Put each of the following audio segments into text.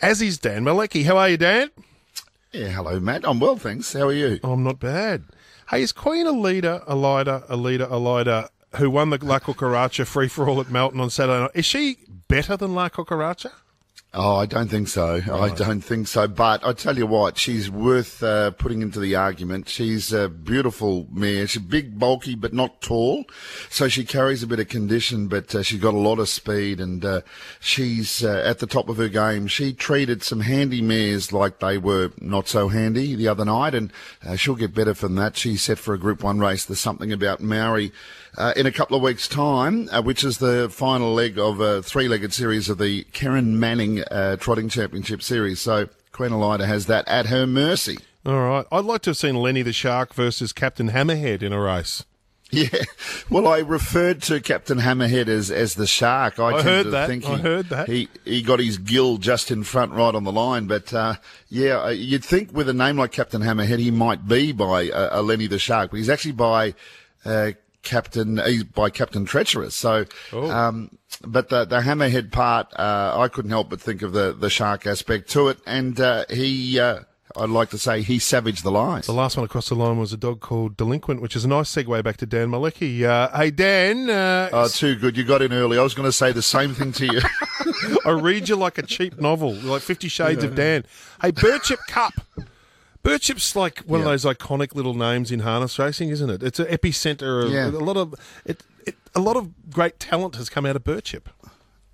as is Dan Malecki. How are you, Dan? Yeah, hello, Matt. I'm well, thanks. How are you? I'm not bad. Hey, is Queen Elida, Elida, Elida, Elida, who won the La Coocaracha free for all at Melton on Saturday night, is she better than La Coocaracha? Oh, I don't think so. I don't think so. But I tell you what, she's worth uh, putting into the argument. She's a beautiful mare. She's big, bulky, but not tall. So she carries a bit of condition, but uh, she's got a lot of speed and uh, she's uh, at the top of her game. She treated some handy mares like they were not so handy the other night, and uh, she'll get better from that. She's set for a Group 1 race. There's something about Maori uh, in a couple of weeks' time, uh, which is the final leg of a three-legged series of the Karen Manning uh, Trotting Championship Series. So Queen Elida has that at her mercy. All right. I'd like to have seen Lenny the Shark versus Captain Hammerhead in a race. Yeah, well, I referred to Captain Hammerhead as, as the shark. I, I heard that. Think I he, heard that. He he got his gill just in front, right on the line. But uh, yeah, uh, you'd think with a name like Captain Hammerhead, he might be by uh, a Lenny the Shark, but he's actually by uh, Captain he's by Captain Treacherous. So, Oh. um, but the the Hammerhead part, uh, I couldn't help but think of the the shark aspect to it, and uh, he. Uh, I'd like to say he savaged the lines. The last one across the line was a dog called Delinquent, which is a nice segue back to Dan Malecki. Uh, hey, Dan, uh, Oh, too good. You got in early. I was going to say the same thing to you. I read you like a cheap novel, like Fifty Shades of Dan. Hey, Birchip Cup. Birchip's like one Yeah. of those iconic little names in harness racing, isn't it? It's an epicenter of Yeah. a lot of it, it. A lot of great talent has come out of Birchip.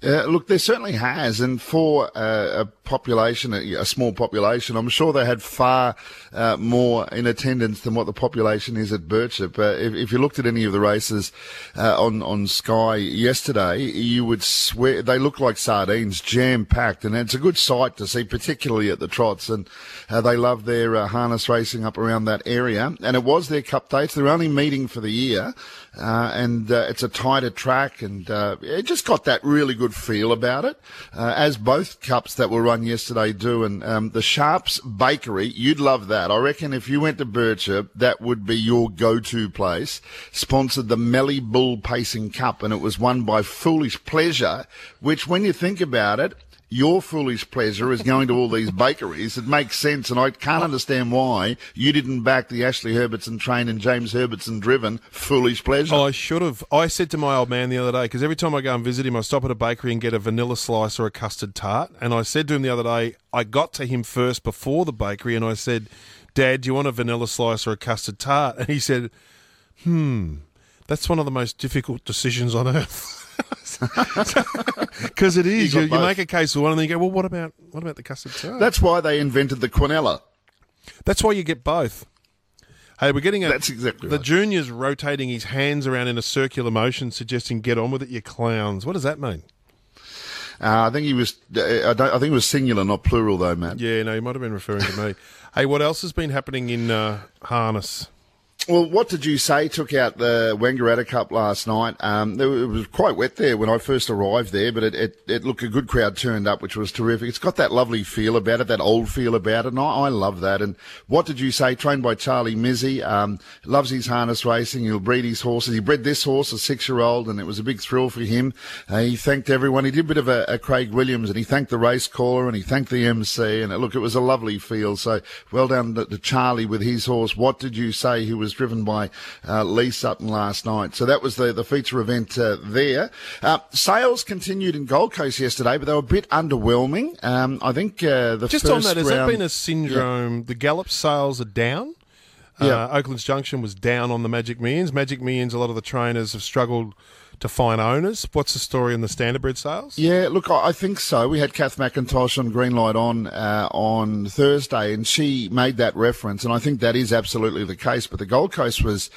Uh, look, there certainly has, and for uh, a population, a, small population, I'm sure they had far uh, more in attendance than what the population is at Birchip. If, if you looked at any of the races uh, on on Sky yesterday, you would swear they look like sardines, jam packed, and it's a good sight to see, particularly at the trots. And they love their harness racing up around that area, and it was their cup dates. They're only meeting for the year. And it's a tighter track, and it just got that really good feel about it, uh, as both cups that were run yesterday do. And um, the Sharps Bakery, you'd love that. I reckon if you went to Birchip, that would be your go-to place. Sponsored the Mallee Bull Pacing Cup, and it was won by Foolish Pleasure, which, when you think about it, your foolish pleasure is going to all these bakeries. It makes sense, and I can't understand why you didn't back the Ashley Herbertson train and James Herbertson driven foolish pleasure. Oh, I should have. I said to my old man the other day because every time I go and visit him, I stop at a bakery and get a vanilla slice or a custard tart. And I said to him the other day, I got to him first before the bakery, and I said, "Dad, do you want a vanilla slice or a custard tart?" And he said, "Hmm, that's one of the most difficult decisions on earth." Because it is, You you, you make a case for one, and then you go, "Well, what about what about the custard tart?" That's why they invented the quinella. That's why you get both. Hey, we're getting a, That's exactly the right. junior's rotating his hands around in a circular motion, suggesting "get on with it, you clowns." What does that mean? Uh, I think he was. Uh, I, don't, I think it was singular, not plural, though, Matt. Yeah, no, you might have been referring to me. hey, what else has been happening in uh, harness? Well, what did you say took out the Wangaratta Cup last night? Um, it was quite wet there when I first arrived there, but it, it, it looked a good crowd turned up, which was terrific. It's got that lovely feel about it, that old feel about it, and I, I love that. And what did you say? Trained by Charlie Mizzy, um, loves his harness racing. He'll breed his horses. He bred this horse, a six-year-old, and it was a big thrill for him. Uh, he thanked everyone. He did a bit of a, a Craig Williams, and he thanked the race caller, and he thanked the MC. And it, look, it was a lovely feel. So well done to, to Charlie with his horse. What did you say? He was driven by uh, Lee Sutton last night. So that was the, the feature event uh, there. Uh, sales continued in Gold Coast yesterday, but they were a bit underwhelming. Um, I think uh, the Just first on that, has that been a syndrome? The gallop sales are down. Yeah. Uh, Oakland's Junction was down on the Magic Millions. Magic Millions, a lot of the trainers have struggled to find owners. What's the story on the standard standardbred sales? Yeah, look, I I think so. We had Kath McIntosh on Greenlight on uh, on Thursday, and she made that reference, and I think that is absolutely the case. But the Gold Coast was,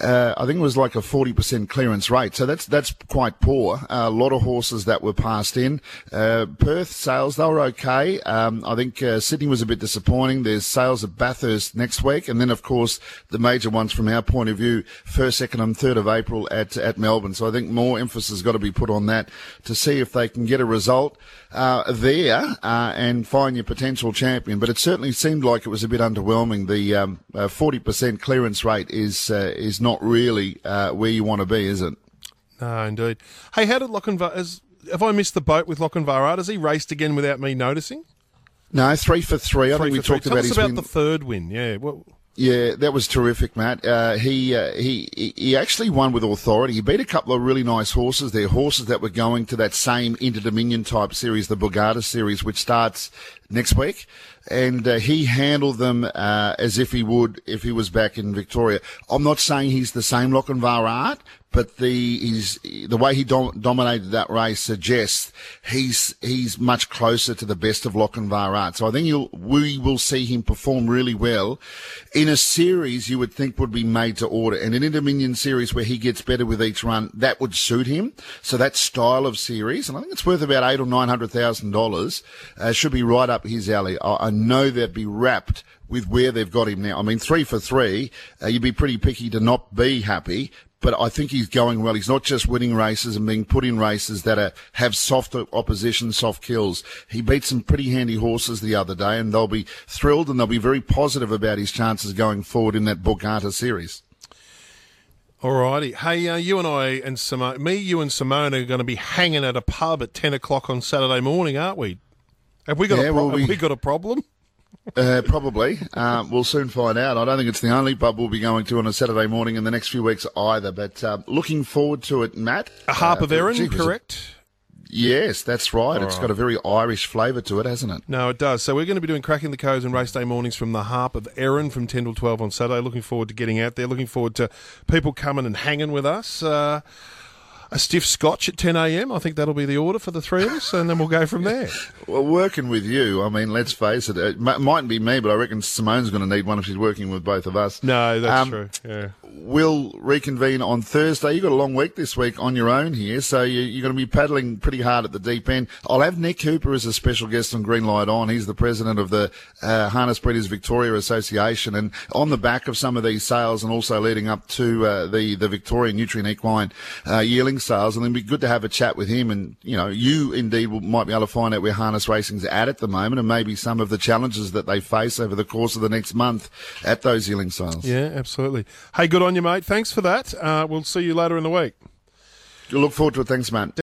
uh, I think, it was like a forty percent clearance rate, so that's that's quite poor. Uh, a lot of horses that were passed in. Uh, Perth sales they were okay. Um, I think uh, Sydney was a bit disappointing. There's sales at Bathurst next week, and then of course the major ones from our point of view, first, second, and third of April at at Melbourne. So I think more emphasis has got to be put on that to see if they can get a result uh, there uh, and find your potential champion. But it certainly seemed like it was a bit underwhelming. The um, uh, 40% clearance rate is uh, is not really uh, where you want to be, is it? No, indeed. Hey, how did Lochinvar? Has, have I missed the boat with Lochinvar? Has he raced again without me noticing? No, three for three. I Three think we three. talked Tell about us his about win. the third win. Yeah. Well, Yeah, that was terrific, Matt. Uh, he, uh, he he actually won with authority. He beat a couple of really nice horses there, horses that were going to that same Inter Dominion type series, the Borgata series, which starts next week. And uh, he handled them uh, as if he would if he was back in Victoria. I'm not saying he's the same Lochinvar art, but the he's the way he dom- dominated that race suggests he's he's much closer to the best of Lochinvar art. So I think you'll we will see him perform really well in a series you would think would be made to order, and an Inter Dominion series where he gets better with each run that would suit him. So that style of series, and I think it's worth about eight or nine hundred thousand dollars, uh, should be right up his alley. I, I know they'd be rapt with where they've got him now. I mean, three for three, uh, you'd be pretty picky to not be happy. But I think he's going well. He's not just winning races and being put in races that are, have soft opposition, soft kills. He beat some pretty handy horses the other day, and they'll be thrilled and they'll be very positive about his chances going forward in that Borgata series. Alrighty. Hey, uh, you and I and Simone, me, you and Simone are going to be hanging at a pub at ten o'clock on Saturday morning, aren't we? Have we got Yeah, a pro- well, we- have we got a problem? Uh, probably. Um, we'll soon find out. I don't think it's the only pub we'll be going to on a Saturday morning in the next few weeks either. But uh, looking forward to it, Matt. A harp Uh, of Erin, gee, was it- correct? Yes, that's right. It's got a very Irish flavour to it, hasn't it? No, it does. So we're going to be doing cracking the codes and race day mornings from the Harp of Erin from ten till twelve on Saturday. Looking forward to getting out there. Looking forward to people coming and hanging with us. Uh, a stiff scotch at 10 a.m. I think that'll be the order for the three of us, and then we'll go from there. Well, working with you, I mean, let's face it, it m- mightn't be me, but I reckon Simone's going to need one if she's working with both of us. No, that's Um, true. Yeah. We'll reconvene on Thursday. You've got a long week this week on your own here, so you, you're going to be paddling pretty hard at the deep end. I'll have Nick Cooper as a special guest on Green Light On. He's the president of the uh, Harness Breeders Victoria Association, and on the back of some of these sales, and also leading up to uh, the the Victorian Nutrien Equine uh, yearling sales, and it'd be good to have a chat with him. And you know, you indeed might be able to find out where harness racing's at at the moment, and maybe some of the challenges that they face over the course of the next month at those yearling sales. Yeah, absolutely. Hey, good on you, mate. Thanks for that. Uh, we'll see you later in the week. Look forward to it. Thanks, man.